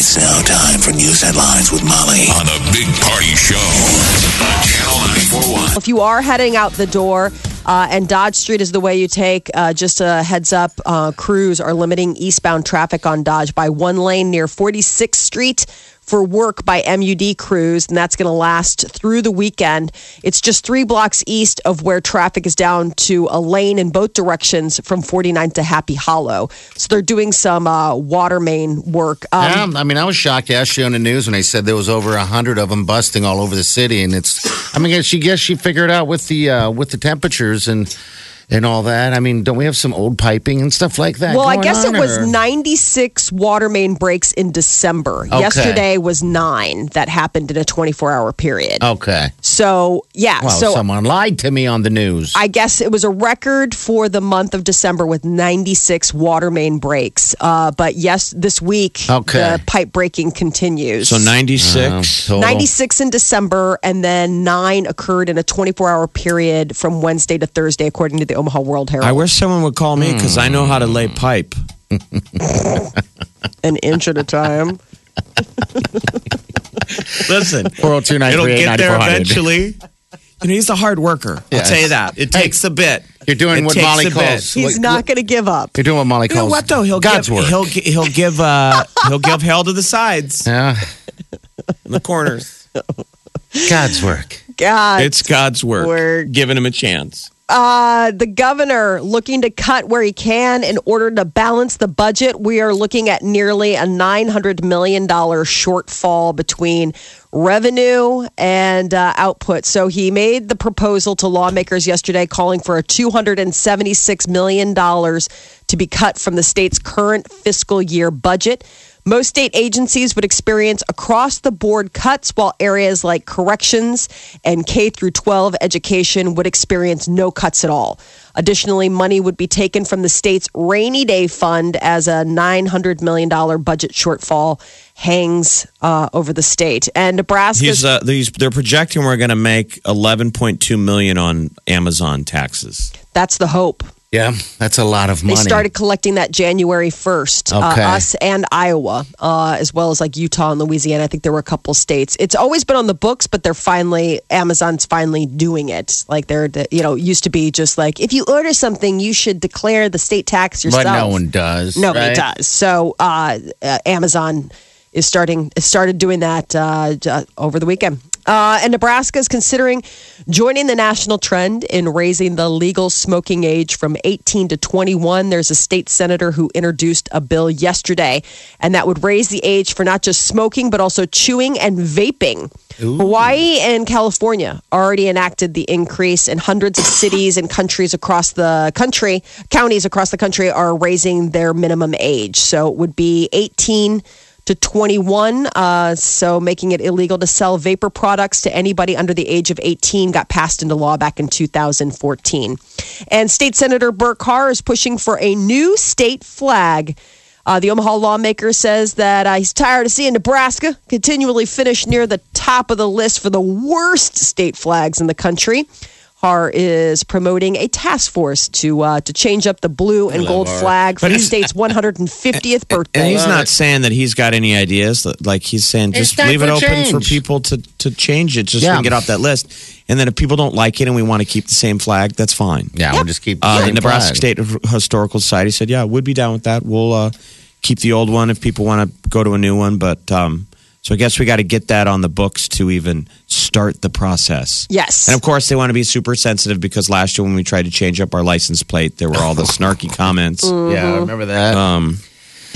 It's now time for news headlines with Molly. On the Big Party Show. On Channel 941. If you are heading out the door uh, and Dodge Street is the way you take, uh, just a heads up, uh, crews are limiting eastbound traffic on Dodge by one lane near 46th Street for work by MUD crews, and that's going to last through the weekend. It's just three blocks east of where traffic is down to a lane in both directions from 49 to Happy Hollow. So they're doing some uh, water main work. Um, yeah, I mean, I was shocked yesterday on the news when they said there was over a hundred of them busting all over the city, and it's. I mean, she guess she figured out with the uh, with the temperatures and and all that. I mean, don't we have some old piping and stuff like that? Well, I guess it on, was or- 96 water main breaks in December. Yesterday was nine that happened in a 24 hour period. Okay. So, yeah. Well, so someone lied to me on the news. I guess it was a record for the month of December with 96 water main breaks. Uh, but yes, this week, Okay. the pipe breaking continues. So 96. Total. 96 in December, and then nine occurred in a 24 hour period from Wednesday to Thursday, according to the Omaha World Herald. I wish someone would call me because I know how to lay pipe. An inch at a time. Listen, 402 it'll get there eventually. You know, he's a hard worker. Yes. I'll tell you that. It Hey, takes a bit. You're doing It what takes Molly a bit. calls. He's what- not going to give up. You're doing what Molly You know calls what though? He'll God's give, work. He'll gi- he'll give uh he'll give hell to the sides, yeah, in the corners. God's work. God. It's God's work. Work. Giving him a chance. Uh, the governor looking to cut where he can in order to balance the budget. We are looking at nearly a $900 million shortfall between revenue and uh, output. So he made the proposal to lawmakers yesterday calling for a $276 million to be cut from the state's current fiscal year budget. Most state agencies would experience across the board cuts, while areas like corrections and K through 12 education would experience no cuts at all. Additionally, money would be taken from the state's rainy day fund as a $900 million budget shortfall hangs uh, over the state. And Nebraska. Uh, these they're projecting we're going to make 11.2 million on Amazon taxes. that's the hope. Yeah, that's a lot of money. They started collecting that January 1st. Okay. Uh, us and Iowa, uh, as well as like Utah and Louisiana. I think there were a couple states. It's always been on the books, but they're finally, Amazon's finally doing it. Like they're, you know, used to be just like, if you order something, you should declare the state tax yourself. but no one does. Nobody right? does. So uh, uh, Amazon is starting started doing that uh, over the weekend. Uh, and Nebraska is considering joining the national trend in raising the legal smoking age from 18 to 21. There's a state senator who introduced a bill yesterday, and that would raise the age for not just smoking, but also chewing and vaping. Hawaii and California already enacted the increase, and hundreds of cities and countries across the country, counties across the country, are raising their minimum age. So it would be 18 to 21, uh, so making it illegal to sell vapor products to anybody under the age of 18 got passed into law back in 2014. And State Senator Burke Harr is pushing for a new state flag. Uh, the Omaha lawmaker says that uh, he's tired of seeing Nebraska continually finish near the top of the list for the worst state flags in the country. Harr is promoting a task force to uh, to change up the blue and gold flag for the state's 150th birthday. And birthday. he's not saying that he's got any ideas. Like he's saying, It's just time leave it for open for people to to change it, just Yeah. to get off that list. And then if people don't like it and we want to keep the same flag, that's fine. Yeah, we'll just keep. Uh, the same Nebraska flag. State Historical Society said, "Yeah, we'd be down with that. We'll uh, keep the old one if people want to go to a new one." But um, so I guess we got to get that on the books to even start the process. Yes. And of course, they want to be super sensitive because last year when we tried to change up our license plate, there were all the snarky comments. Yeah, I remember that. Um,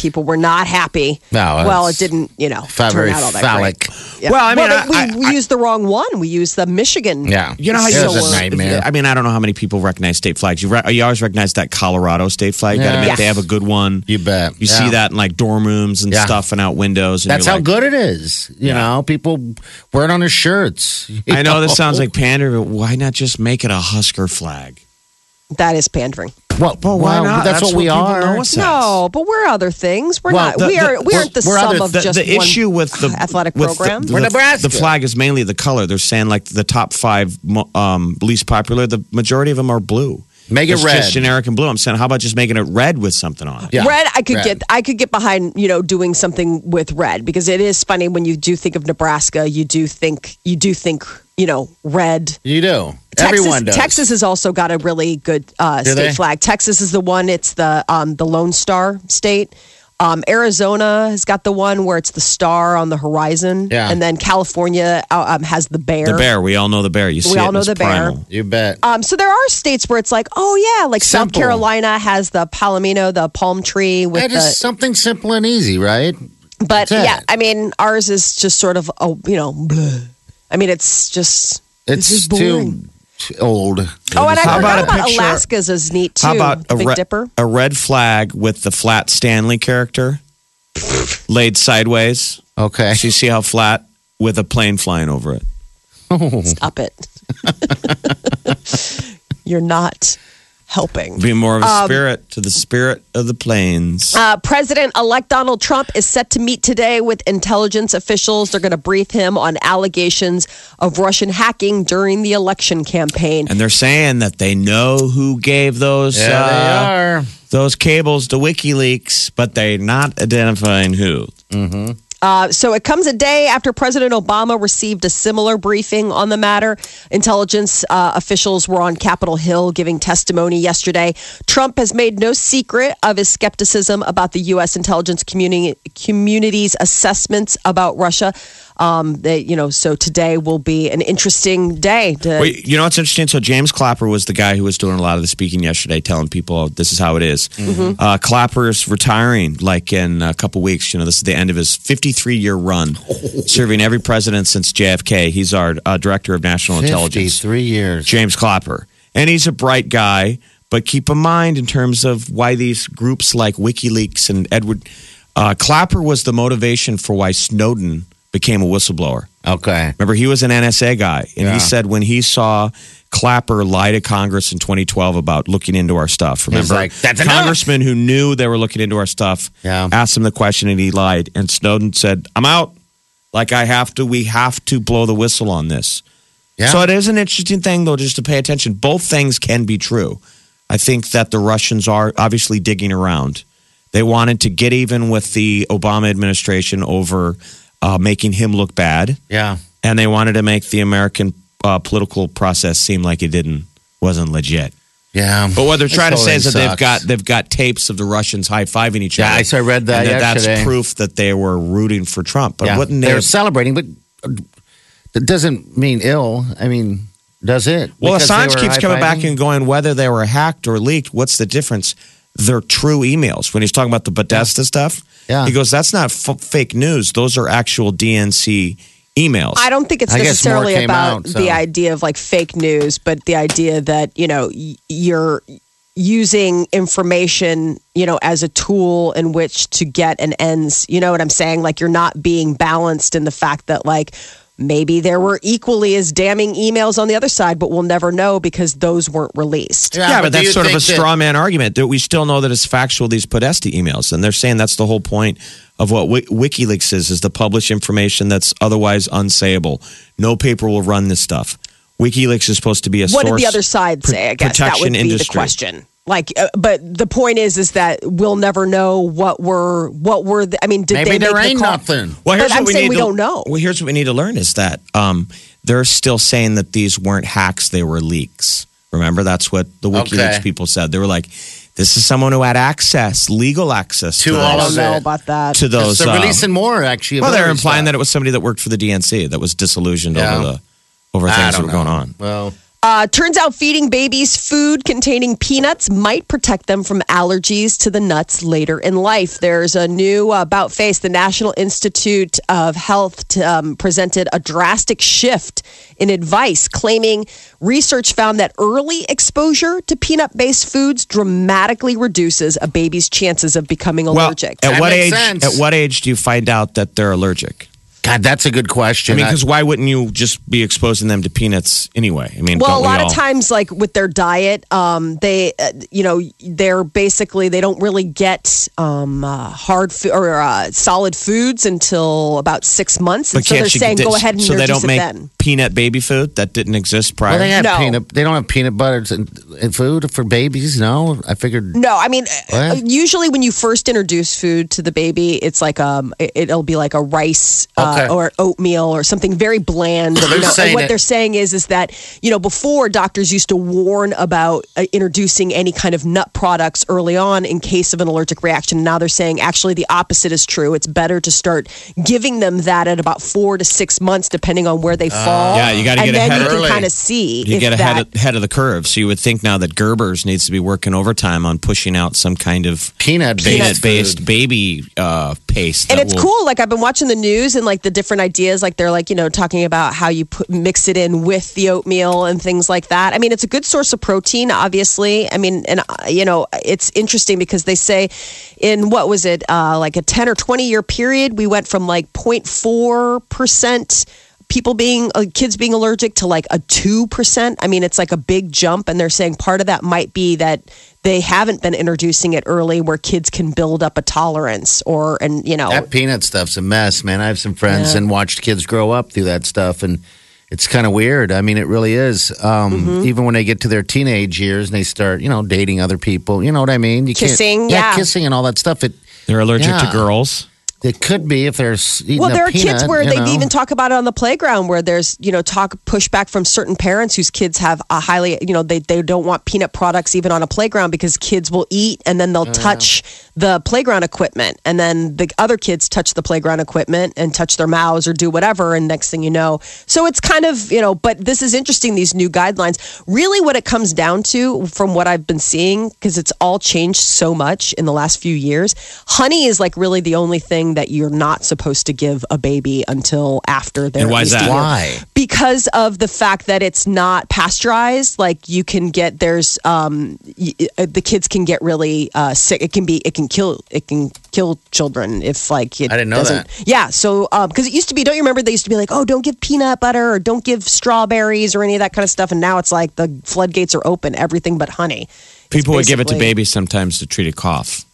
people were not happy. No, well, it didn't. You know, turn out all that phallic. great. Yeah. Well, I mean, they- I- we, we used the wrong one. We used the Michigan. Yeah. You know how you was a nightmare. I mean, I don't know how many people recognize state flags. You, re- you always recognize that Colorado state flag. You got to Yeah. admit Yes. they have a good one. You bet. You Yeah. see that in like dorm rooms and Yeah. stuff and out windows. And That's how like, good it is. You know, people wear it on their shirts. I know this sounds like pandering, but why not just make it a Husker flag? That is pandering. Well, Well, why well, not? That's, That's what we what people are. know us. No, but we're other things. We're Well, not. the- we are. the- we aren't the we're sum other- of the, just the one issue with the athletic with program. The, We're Nebraska. The flag is mainly the color. They're saying like the top five um, least popular. The majority of them are blue. Make it it's red. just generic and blue. I'm saying, how about just making it red with something on it? Yeah. red i could Red. get i could get behind you know doing something with red because it is funny when you do think of nebraska you do think you do think you know red You do. Texas, Everyone does. Texas has also got a really good uh, state they? flag. Texas is the one. It's the um, the Lone Star state. Um, Arizona has got the one where it's the star on the horizon, Yeah. and then California uh, um, has the bear. The bear. We all know the bear. You see We all in know its the bear. You bet. Um, so there are states where it's like, oh yeah, like South Carolina has the palomino, the palm tree with That the. something simple and easy, right? but yeah, I mean, ours is just sort of a you know, bleh. I mean, it's just It's is too, boring. too old. Oh, and I How forgot about about picture- Alaska's is neat too. How about the a, Big re- Dipper? a red flag with the flat Stanley character laid sideways? Okay. So you see how flat with a plane flying over it. Stop it. You're not helping. Be more of a Um, spirit to the spirit of the plains. Uh, President elect Donald Trump is set to meet today with intelligence officials. They're going to brief him on allegations of Russian hacking during the election campaign. and they're saying that they know who gave those Yeah, uh, they are. those cables to WikiLeaks, but they're not identifying who. Uh, so it comes a day after President Obama received a similar briefing on the matter. Intelligence uh, officials were on Capitol Hill giving testimony yesterday. Trump has made no secret of his skepticism about the U.S. intelligence community community's assessments about Russia. Um, they, you know, so today will be an interesting day. To, Wait, you know what's interesting? So James Clapper was the guy who was doing a lot of the speaking yesterday, telling people oh, this is how it is. Mm-hmm. Uh, Clapper's retiring like in a couple weeks. You know, this is the end of his 53 year run, serving every president since JFK. He's our uh, director of national intelligence. Fifty-three years. James Clapper. And he's a bright guy, but keep in mind in terms of why these groups like WikiLeaks and Edward uh, Clapper was the motivation for why Snowden became a whistleblower. Okay. Remember, he was an NSA guy, and Yeah. he said when he saw Clapper lie to Congress in 2012 about looking into our stuff. Remember, like, "That's enough." congressman who knew they were looking into our stuff Yeah. asked him the question, and he lied. And Snowden said, "I'm out. Like I have to. We have to blow the whistle on this." Yeah. So it is an interesting thing, though, just to pay attention. Both things can be true. I think that the Russians are obviously digging around. They wanted to get even with the Obama administration over uh, making him look bad, yeah. and they wanted to make the American uh, political process seem like it didn't wasn't legit. Yeah. But what they're trying to say is that thing they've got they've got tapes of the Russians high fiving each Yeah, other. I saw- I read that and yesterday. That's proof that they were rooting for Trump. But yeah. wouldn't they? They're celebrating, but it doesn't mean ill. I mean, does it? Well, Because Assange keeps coming back and going whether they were hacked or leaked. What's the difference? They're true emails. When he's talking about the Podesta stuff, Yeah. he goes, "That's not f- fake news. Those are actual DNC emails." I don't think it's I necessarily about out, so. the idea of like fake news, but the idea that, you know, y- you're using information, you know, as a tool in which to get an ends. You know what I'm saying? Like you're not being balanced in the fact that like maybe there were equally as damning emails on the other side, but we'll never know because those weren't released. Yeah, but, do that's sort of a straw man argument that we still know that it's factual. These Podesta emails, and they're saying that's the whole point of what Wi- WikiLeaks is: is to publish information that's otherwise unsayable. No paper will run this stuff. WikiLeaks is supposed to be a What did the other side say? I guess that protection would be industry. the question. Like, uh, but the point is, is that we'll never know what were what were. The, I mean, did Maybe they there make the ain't call? nothing. Well, here's But I'm what we saying need we to, don't know. Well, here's what we need to learn is that um, they're still saying that these weren't hacks; they were leaks. Remember, that's what the WikiLeaks Okay. people said. They were like, "This is someone who had access, legal access To to, all I those- don't know it. about that. to those." They're uh, releasing more, actually. well, they're implying stuff. that it was somebody that worked for the DNC that was disillusioned Yeah. over the over things that don't were going on. Well, Uh, turns out feeding babies food containing peanuts might protect them from allergies to the nuts later in life. There's a new uh, about face. The National Institute of Health t- um, presented a drastic shift in advice, claiming research found that early exposure to peanut based foods dramatically reduces a baby's chances of becoming Well, allergic. at That what age? sense. At what age do you find out that they're allergic? God, that's a good question. I mean, because why wouldn't you just be exposing them to peanuts anyway? I mean, Well, a don't we lot all- of times, like with their diet, um, they, uh, you know, they're basically they don't really get um, uh, hard fo- or uh, solid foods until about six months, and But so they're can't you saying get- go ahead and so they introduce don't it make then. Peanut baby food that didn't exist prior. well, they have No. peanut. They don't have peanut butter and, and food for babies. No, I figured. No, I mean, uh, What? usually when you first introduce food to the baby, it's like um, it- it'll be like a rice uh, or oatmeal or something very bland. So they're you know, and what that- they're saying is is that you know before doctors used to warn about uh, introducing any kind of nut products early on in case of an allergic reaction. Now they're saying actually the opposite is true. It's better to start giving them that at about four to six months, depending on where they fall. Uh, Yeah, you gotta and get then ahead you early. can kind of see you get ahead that. of, ahead of the curve. So you would think now that Gerber's needs to be working overtime on pushing out some kind of Peanut based peanut based baby uh, paste. and it's will- cool like i've been watching the news and like the different ideas like they're like you know talking about how you put mix it in with the oatmeal and things like that i mean it's a good source of protein obviously i mean and uh, you know it's interesting because they say in what was it uh, like a 10 or 20 year period we went from like 0.4 percent people being uh, kids being allergic to like a 2% i mean it's like a big jump and they're saying part of that might be that they haven't been introducing it early where kids can build up a tolerance or and you know That peanut stuff's a mess, man. I have some friends Yeah. and watched kids grow up through that stuff, and it's kind of weird. I mean, it really is. Um, Mm-hmm. Even when they get to their teenage years and they start, you know, dating other people, you know what I mean? You can't- Kissing, yeah. kissing and all that stuff. It They're allergic Yeah. to girls. It could be if they're s- eating well there are kids where they know. even talk about it on the playground where there's you know talk pushback from certain parents whose kids have a highly you know they, they don't want peanut products even on a playground because kids will eat and then they'll oh, touch the playground equipment and then the other kids touch the playground equipment and touch their mouths or do whatever and next thing you know. So it's kind of you know but this is interesting these new guidelines. Really what it comes down to from what i've been seeing because it's all changed so much in the last few years honey is like really the only thing that you're not supposed to give a baby until after they're And why at is least a that? Why? because of the fact that it's not pasteurized like you can get there's um y- uh, the kids can get really uh sick it can be it can kill it can kill children if like it I didn't know doesn't yeah so um because it used to be don't you remember they used to be like oh don't give peanut butter or don't give strawberries or any of that kind of stuff and now it's like the floodgates are open everything but honey It's People would give it to babies sometimes to treat a cough.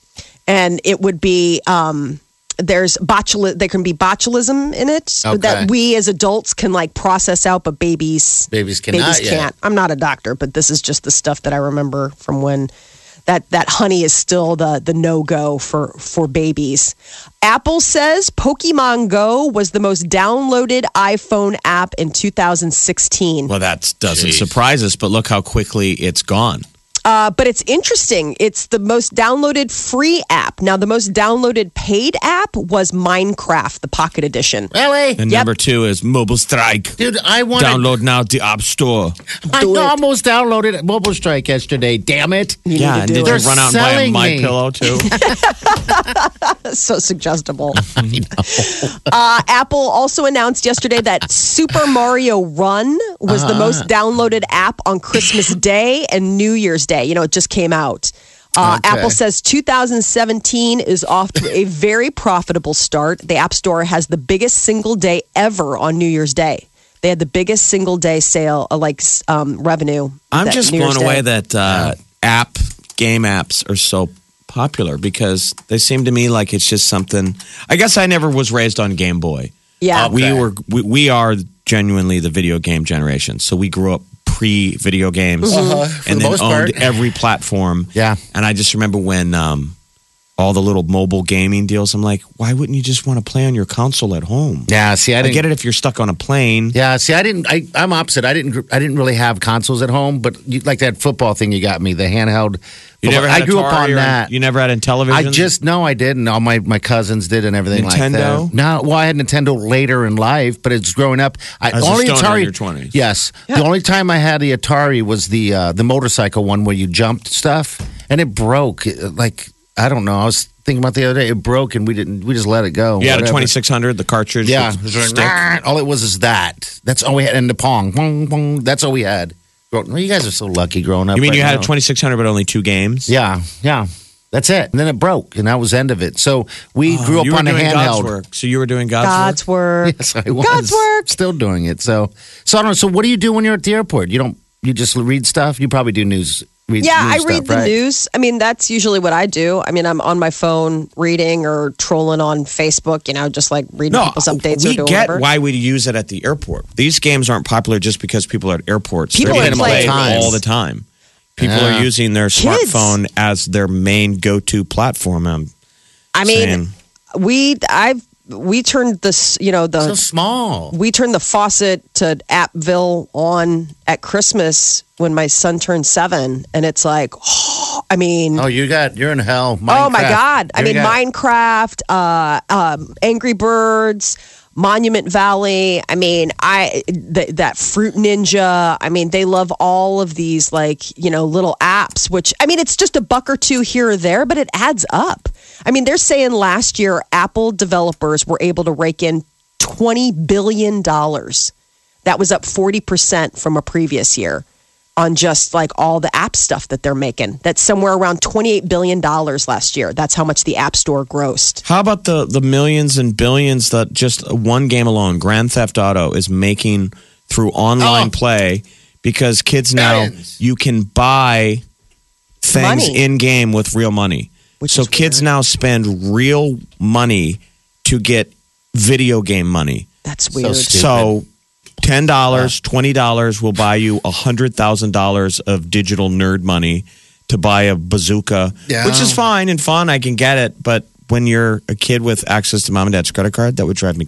and it would be um there's botuli- there can be botulism in it Okay. that we as adults can like process out but babies Babies cannot babies can't i'm not a doctor but this is just the stuff that i remember from when that that honey is still the the no-go for for babies apple says pokemon go was the most downloaded iphone app in 2016 Well, that doesn't Jeez. surprise us, but look how quickly it's gone. Uh, but it's interesting. It's the most downloaded free app. Now, the most downloaded paid app was Minecraft, the Pocket Edition. Really? And Yep. number two is Mobile Strike. Dude, I want to Download now the App Store. I Do it. almost downloaded Mobile Strike yesterday. Damn it! You yeah, and did do you run out and buy a My me. Pillow too? so suggestible. uh, Apple also announced yesterday that Super Mario Run was the most downloaded app on Christmas Day and New Year's Day. You know, it just came out. Uh, Okay. Apple says 2017 is off to a very profitable start. The App Store has the biggest single day ever on New Year's Day. They had the biggest single day sale, uh, like um, revenue. I'm just New Year's blown away Day. that uh, app game apps are so popular because they seem to me like it's just something. I guess I never was raised on Game Boy. Yeah. We Okay. were we, we are genuinely the video game generation. So we grew up pre video games Uh-huh, and the then owned part. every platform. Yeah. And I just remember when um all the little mobile gaming deals. I'm like, why wouldn't you just want to play on your console at home? Yeah, see, I I didn't get it if you're stuck on a plane. Yeah, see, I didn't. I, I'm opposite. I didn't. I didn't really have consoles at home, but you, like that football thing you got me, the handheld. You never had I grew up Atari on or- that. You never had a television. I just no, I didn't. All my my cousins did and everything like Nintendo? that. No, well, I had Nintendo later in life, but it's growing up. I As only stoner Atari. in your 20s. Yes, the only time I had the Atari was the uh, the motorcycle one where you jumped stuff and it broke. Like I don't know. I was thinking about the other day. It broke and we didn't. We just let it go. Yeah, had a whatever. 2600, the cartridge. Yeah, with it stick. All it was is that. That's all we had, and the pong, pong, pong. That's all we had. Well, you guys are so lucky growing up. You mean right you had now. a 2600, but only two games? Yeah, yeah. That's it. And then it broke, and that was the end of it. So we oh, grew up Oh, you were on a doing God's handheld. work. So you were doing God's, God's work. Yes, I was. God's work. Still doing it. So, so I don't know. So, what do you do when you're at the airport? You don't. You just read stuff. You probably do news. Read Yeah, news I read the right? news. I mean, that's usually what I do. I mean, I'm on my phone reading or trolling on Facebook, you know, just like reading No, people's updates we or get whatever. why we use it at the airport. These games aren't popular just because people are at airports. People They're are being playing played these. all the time. People Yeah. are using their Kids. smartphone as their main go-to platform. I'm I mean, saying. we I've we turned this, you know, the So small. we turned the faucet to Appville on at Christmas when my son turned seven, and it's like, I mean, Oh, you got. You're in hell. oh my Minecraft. god! I mean, Minecraft, uh, um, Angry Birds. Monument Valley. I mean, I th- that Fruit Ninja. I mean, they love all of these like you know little apps. Which I mean, it's just a buck or two here or there, but it adds up. I mean, they're saying last year Apple developers were able to rake in twenty billion dollars. That was up forty percent from a previous year on just like all the app stuff that they're making. That's somewhere around $28 billion last year. That's how much the App Store grossed. How about the the millions and billions that just one game alone, Grand Theft Auto, is making through online Oh. play? Because kids now Billions. you can buy things Money. in game with real money. Which so is kids now spend real money to get video game money. That's weird. stupid. So ten dollars, twenty dollars will buy you hundred thousand dollars of digital nerd money to buy a bazooka, Yeah. which is fine and fun. I can get it, but when you're a kid with access to mom and dad's credit card, that would drive me.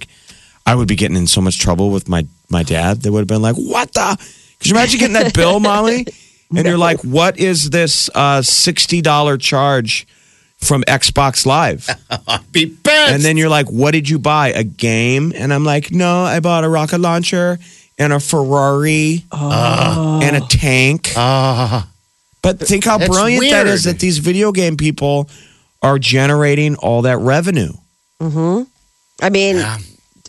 I would be getting in so much trouble with my my dad. They would have been like, "What the?" Could you imagine getting that bill, Molly? And you're like, "What is this uh, sixty dollar charge from Xbox Live?" Be pissed. And then you're like, what did you buy? A game? And I'm like, no, I bought a rocket launcher and a Ferrari and a tank. Ah. but think how That's brilliant that is that these video game people are generating all that revenue. I mean,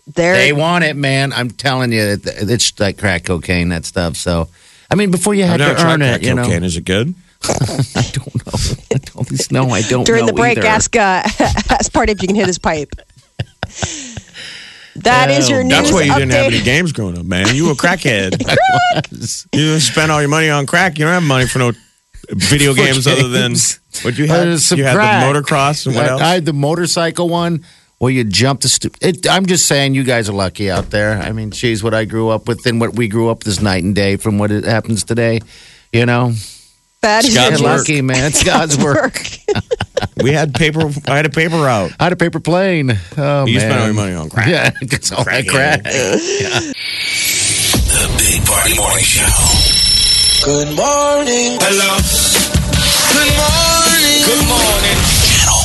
they're. They want it, man. I'm telling you, it's like crack cocaine, that stuff. So, I mean, before you had never to tried earn crack it, you know. cocaine. Is it good? I don't know. I. I don't during know the break, either. ask uh, ask Party if you can hit his pipe. That is your news That's why you didn't have any games growing up, man. You were a crackhead. you spent all your money on crack. You don't have money for no video For games, other than what you Uh, had. some you had crack. the motocross and what I, else? I had the motorcycle one Well, you jump the. Stu- it, I'm just saying, you guys are lucky out there. I mean, geez, what I grew up with and what we grew up is night and day from what it happens today. You know, That is God's You're work. lucky, man. It's God's work. we had paper. I had a paper route. I had a paper plane. Oh You man, spent all your money on crack. Yeah, it's all that crack. The Big Party Morning Show. Good morning. Hello. Good morning. Good morning. Channel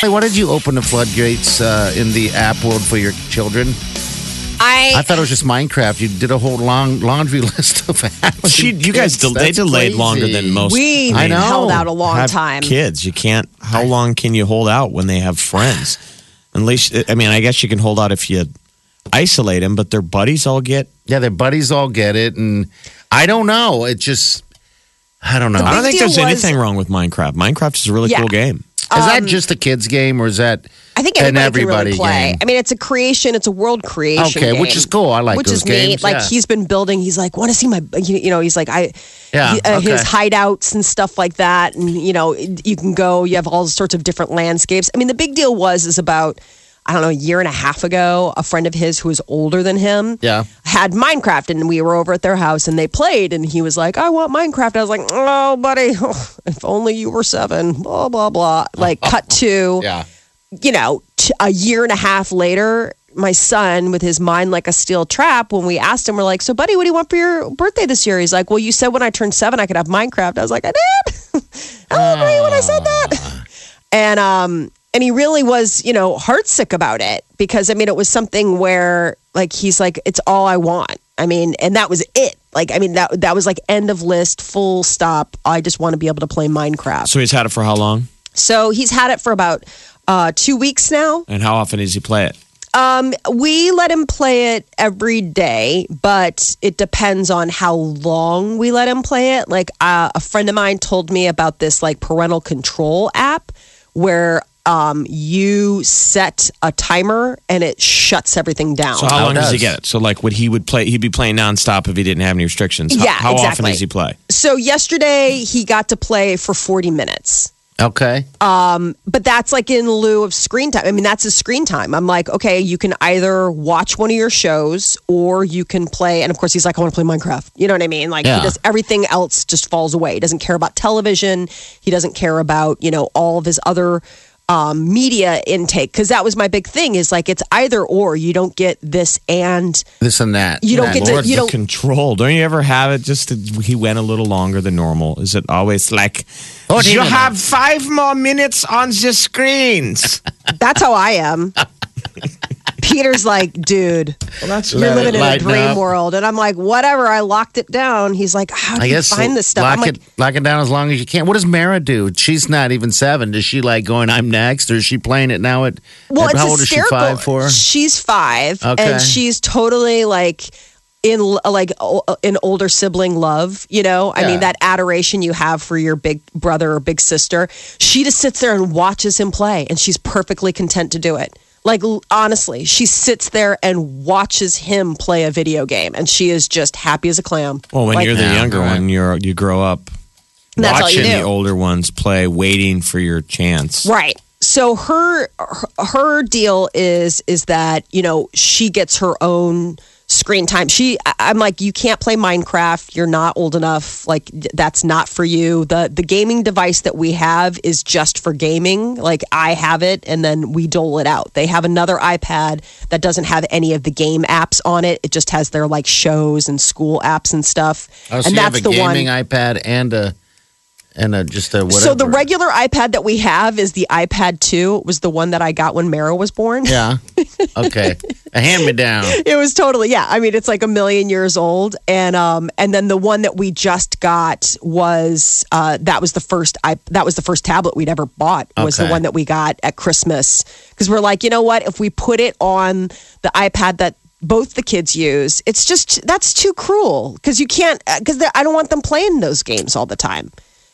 Hey, why did you open the floodgates uh, in the app world for your children? I, I thought it was just Minecraft. You did a whole long laundry list of apps. She, and you guys, kids. del- they That's delayed crazy. longer than most. we I know. held out a long have time. Kids, you can't. How long can you hold out when they have friends? Unless, I mean, I guess you can hold out if you isolate them, but their buddies all get. Yeah, their buddies all get it, and I don't know. It just, I don't know. I don't think deal there's was- anything wrong with Minecraft. Minecraft is a really Yeah. cool game. Is that just a kids' game, or is that? I think an everybody, can really play. game? I mean, it's a creation. It's a world creation. Okay, which is cool. I like which is neat. Like yeah. he's been building. He's like, want to see my. You know, he's like, I. Yeah, he- uh, his hideouts and stuff like that, and you know, you can go. You have all sorts of different landscapes. I mean, the big deal was is about. I don't know, a year and a half ago, a friend of his who was older than him Yeah. had Minecraft and we were over at their house and they played and he was like, I want Minecraft. I was like, oh, buddy, if only you were seven, blah, blah, blah. Like, cut to, Yeah. you know, t- a year and a half later, my son, with his mind like a steel trap, when we asked him, we're like, so, buddy, what do you want for your birthday this year? He's like, well, you said when I turned seven, I could have Minecraft. I was like, I did. I agree when I said that. And, um, and he really was, you know, heartsick about it because I mean, it was something where like he's like, it's all I want. I mean, and that was it. Like, I mean, that that was like end of list, full stop. I just want to be able to play Minecraft. So he's had it for how long? So he's had it for about uh, two weeks now. And how often does he play it? Um, we let him play it every day, but it depends on how long we let him play it. Like uh, a friend of mine told me about this like parental control app where um, you set a timer and it shuts everything down. So how How long does he get it? So like, would he would play? He'd be playing nonstop if he didn't have any restrictions. Yeah, how often exactly. does he play? so yesterday he got to play for 40 minutes. Okay. Um, but that's like in lieu of screen time. I mean, that's his screen time. I'm like, okay, you can either watch one of your shows or you can play. And of course, he's like, I want to play Minecraft. You know what I mean? Like, Yeah. he does everything else just falls away. He doesn't care about television. He doesn't care about, you know, all of his other um, media intake. Cause that was my big thing is like, it's either or. You don't get this and This and that. You don't That- get to- you don't- control. Don't you ever have it? Just that he went a little longer than normal. Is it always like Oh, do you you have five more minutes on the screens? that's how I am. Peter's like, dude, well, that's you're living in a dream up. world. And I'm like, whatever. I locked it down. He's like, how do I you guess find this stuff? Lock I'm like, it, lock it down as long as you can. What does Mara do? She's not even seven. Does she like going? I'm next, or is she playing it now? At well, at- it's how old is she? Five, four. She's five, Okay. and she's totally like in like an older sibling love. You know, I mean that adoration you have for your big brother or big sister. She just sits there and watches him play, and she's perfectly content to do it. Like honestly, she sits there and watches him play a video game, and she is just happy as a clam. Well, when Like- you're the Yeah, younger right. one, you're you grow up That's all you watching the older ones play, waiting for your chance. Right. So her her- her deal is is that you know she gets her own screen time. She I'm like you can't play Minecraft. You're not old enough. Like that's not for you. The the gaming device that we have is just for gaming. Like I have it and then we dole it out. They have another iPad that doesn't have any of the game apps on it. It just has their like shows and school apps and stuff. Oh, so and you that's have a the one gaming iPad and a and a just a whatever. so the regular iPad that we have is the iPad 2. It was the one that I got when Mara was born. Yeah. Okay. a hand me down. It was totally yeah. I mean, it's like a million years old, and um, and then the one that we just got was uh, that was the first I that was the first tablet we'd ever bought was the one that we got at Christmas because we're like, you know what? If we put it on the iPad that both the kids use, it's just that's too cruel because you can't because I don't want them playing those games all the time.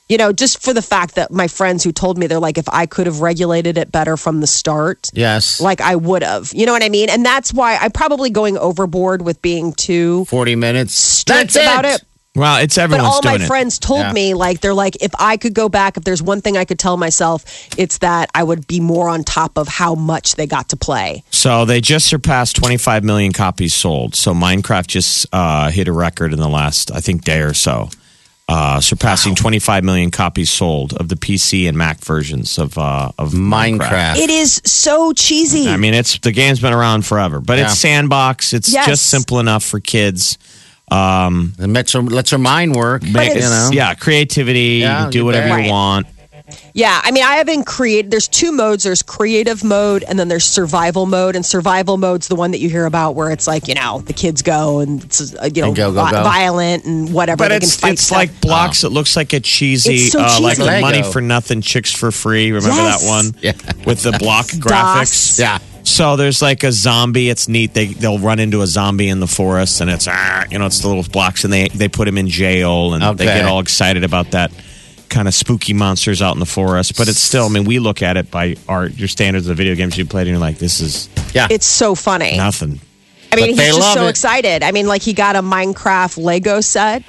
You know, just for the fact that my friends who told me they're like, if I could have regulated it better from the start, Yes. like I would have. You know what I mean? And that's why I'm probably going overboard with being too Forty minutes. strict That's about it. Well, it's But all my doing it. friends told Yeah. me, like, they're like, if I could go back, if there's one thing I could tell myself, it's that I would be more on top of how much they got to play. So they just surpassed 25 million copies sold. So Minecraft just uh, hit a record in the last, I think, day or so, uh, surpassing 25 million copies sold of the PC and Mac versions of uh, of Minecraft. Minecraft. It is so cheesy. I mean, it's the game's been around forever, but it's sandbox. It's Yes. just simple enough for kids. Um, It lets her, lets her mind work. make- you know. yeah, creativity. Yeah, you do whatever you want. Yeah, I mean, I haven't created. There's two modes. There's creative mode, and then there's survival mode. And survival mode's the one that you hear about, where it's like you know the kids go and it's uh, you know And go, go, vi- go. violent and whatever. But they it's can fight it's stuff. like blocks. It looks like a cheesy, It's so uh, like cheesy. the money for nothing, chicks for free. Remember Yes. that one? Yeah. With the block graphics. Yeah. So there's like a zombie. It's neat. They they'll run into a zombie in the forest, and it's ah, you know it's the little blocks, and they they put him in jail, and they Okay. get all excited about that kind of spooky monsters out in the forest. But it's still, I mean, we look at it by our your standards of video games you played, and you're like, this is Yeah. it's so funny. nothing. I mean, But he's just so it. excited. I mean, like he got a Minecraft Lego set,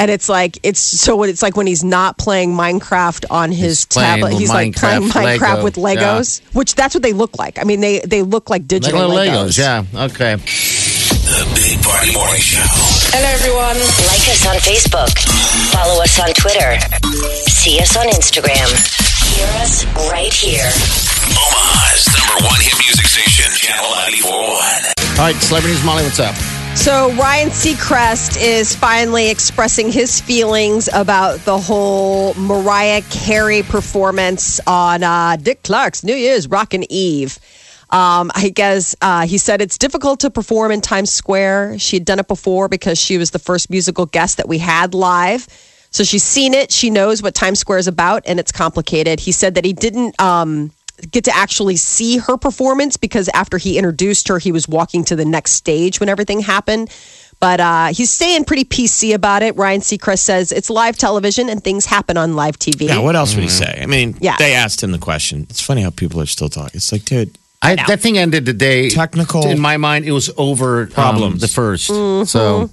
And it's like it's so what it's like when he's not playing Minecraft on his He's tablet. with He's like playing Minecraft, Minecraft Lego. with Legos, which that's what they look like. I mean, they they look like Like digital little Legos. Legos. Yeah. Okay. The Big Party Morning Show. Hello, everyone. Like us on Facebook. Follow us on Twitter. See us on Instagram. Hear us right here. Omaha's number one hit music station, Channel 941. All right, celebrity news, Molly. What's up? So Ryan Seacrest is finally expressing his feelings about the whole Mariah Carey performance on uh, Dick Clark's New Year's Rockin' Eve. Um, I guess uh, he said it's difficult to perform in Times Square. She had done it before because she was the first musical guest that we had live. So she's seen it. She knows what Times Square is about, and it's complicated. He said that he didn't um, get to actually see her performance because after he introduced her, he was walking to the next stage when everything happened. But uh, he's staying pretty PC about it. Ryan Seacrest says it's live television and things happen on live TV. Yeah, what else would he say? I mean, Yeah. they asked him the question. It's funny how people are still talking. It's like, dude, I, that thing ended today. Technical- In my mind, it was over um, Problems. the 1st Mm-hmm. So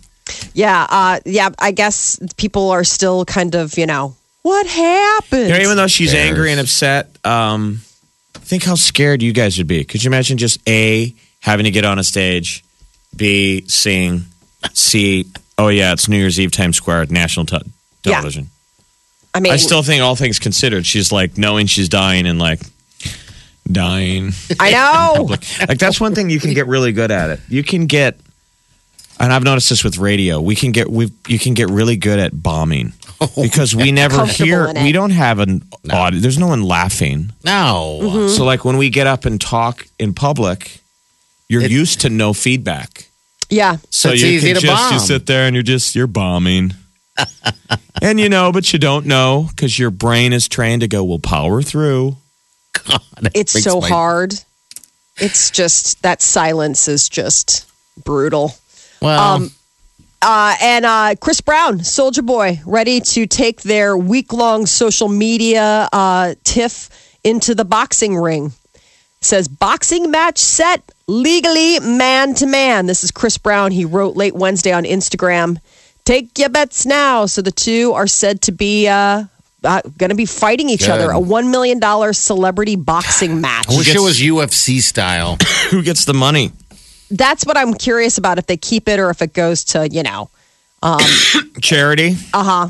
Yeah, uh, yeah. I guess people are still kind of, you know, what happened? you know, even though she's angry and upset, um, think how scared you guys would be. Could you imagine just A, having to get on a stage, B, seeing, C, oh yeah, it's New Year's Eve Times Square, at national te- Yeah. television. I mean, I still think all things considered, she's like knowing she's dying and like dying. I know. like that's one thing you can get really good at it. You can get, and I've noticed this with radio. We can get we you can get really good at bombing because we never hear. We don't have an audio. There's no one laughing. no. Mm-hmm. So like when we get up and talk in public, you're It- used to no feedback. yeah. So It's you easy can to just you sit there and you're just you're bombing. and you know, but you don't know because your brain is trained to go, "We'll power through." It's Makes so my- hard. It's just that silence is just brutal. Well, Um, Uh, and uh, Chris Brown, Soulja Boy, ready to take their week long social media uh, tiff into the boxing ring. Says boxing match set legally man to man. This is Chris Brown. He wrote late Wednesday on Instagram. Take your bets now. So the two are said to be uh, uh, going to be fighting each Good. other. A $1 million celebrity boxing match. I wish gets- it was UFC style. Who gets the money? That's what I'm curious about if they keep it or if it goes to, you know, Charity. Uh huh.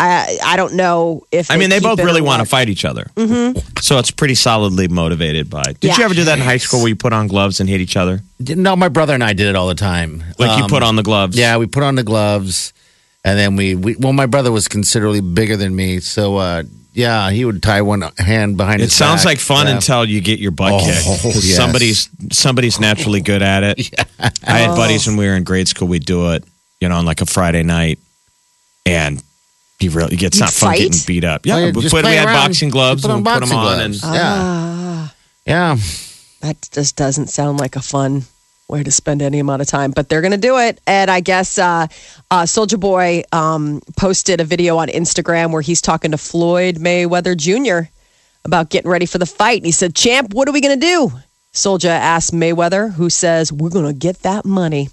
I I don't know if I mean, they both really want to fight each other. Mm-hmm. So it's pretty solidly motivated by. Did Yeah. you ever do that in high school where you put on gloves and hit each other? no, my brother and I did it all the time. Like you Um, put on the gloves? Yeah, we put on the gloves, and then we, we well, my brother was considerably bigger than me, so uh, yeah, he would tie one hand behind. His back. It his sounds back. like fun Yeah. until you get your butt Oh, kicked. 'Cause yes. Somebody's somebody's naturally good at it. yeah. I had buddies when we were in grade school. We'd do it, you know, on like a Friday night, and you really it's You'd not fun fight? getting beat up. Well, Yeah, you but just we had around. boxing gloves and we put them on, gloves. and Ah. yeah, yeah. That just doesn't sound like a fun way to spend any amount of time, but they're going to do it. And I guess uh, uh, Soulja Boy um, posted a video on Instagram where he's talking to Floyd Mayweather Jr. about getting ready for the fight. And he said, Champ, what are we going to do? Soulja asked Mayweather, who says, We're going to get that money.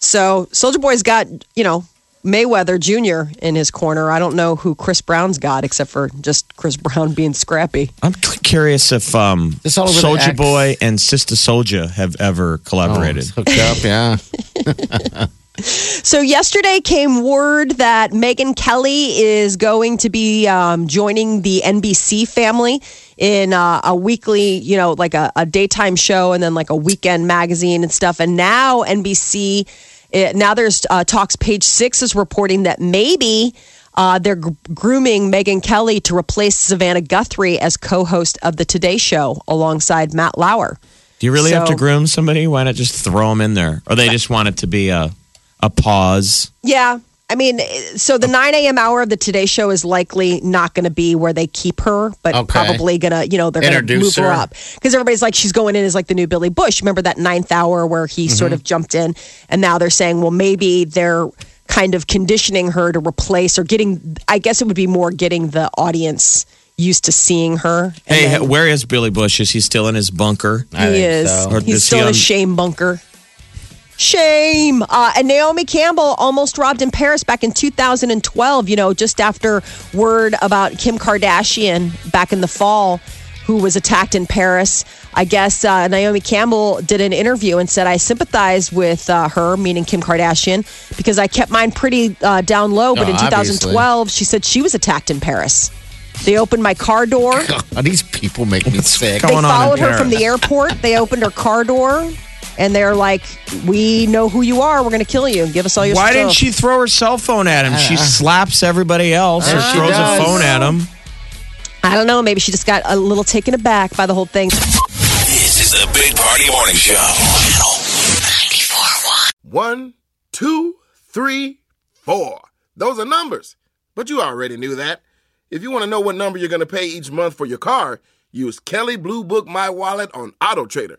So Soulja Boy's got, you know, Mayweather Jr. in his corner. I don't know who Chris Brown's got except for just Chris Brown being scrappy. I'm curious if um, This all over the Soulja Boy and Sister Souljah have ever Oh, collaborated. it's hooked up, yeah. So yesterday came word that Megyn Kelly is going to be um, joining the NBC family in uh, a weekly, you know, like a, a daytime show and then like a weekend magazine and stuff. And now NBC, eh, now there's uh, talks. Page Six is reporting that maybe. Uh, they're gr- grooming Megyn Kelly to replace Savannah Guthrie as co-host of the Today Show alongside Matt Lauer. Do you really have to groom somebody? Why not just throw them in there? Or they just want it to be a a pause? Yeah. I mean, so the 9 a.m. hour of the Today Show is likely not going to be where they keep her, but Okay. probably going to, you know, they're going to move her her. up. Because everybody's like, she's going in as like the new Billy Bush. Remember that ninth hour where he Mm-hmm. sort of jumped in? And now they're saying, well, maybe they're kind of conditioning her to replace or getting, I guess it would be more getting the audience used to seeing her. Hey, then where is Billy Bush? Is he still in his bunker? He think is. so. Or He's is still he in on- a shame bunker. Shame. Uh, and Naomi Campbell almost robbed in Paris back in 2012, you know, just after word about Kim Kardashian back in the fall, who was attacked in Paris. I guess uh, Naomi Campbell did an interview and said, I sympathize with uh, her, meaning Kim Kardashian, because I kept mine pretty uh, down low. But Oh, in 2012, she said she was attacked in Paris. They opened my car door. God, these people make me sick. They going on in followed her from the airport. They opened her car door. And they're like, "We know who you are. We're going to kill you. Give us all your Why stuff." didn't she throw her cell phone at him? She slaps everybody else or Uh, she throws a phone at him. I don't know. Maybe she just got a little taken aback by the whole thing. This is the Big Party Morning Show. Channel 94.1. One, two, three, four. Those are numbers. But you already knew that. If you want to know what number you're going to pay each month for your car, use Kelley Blue Book My Wallet on Auto Trader.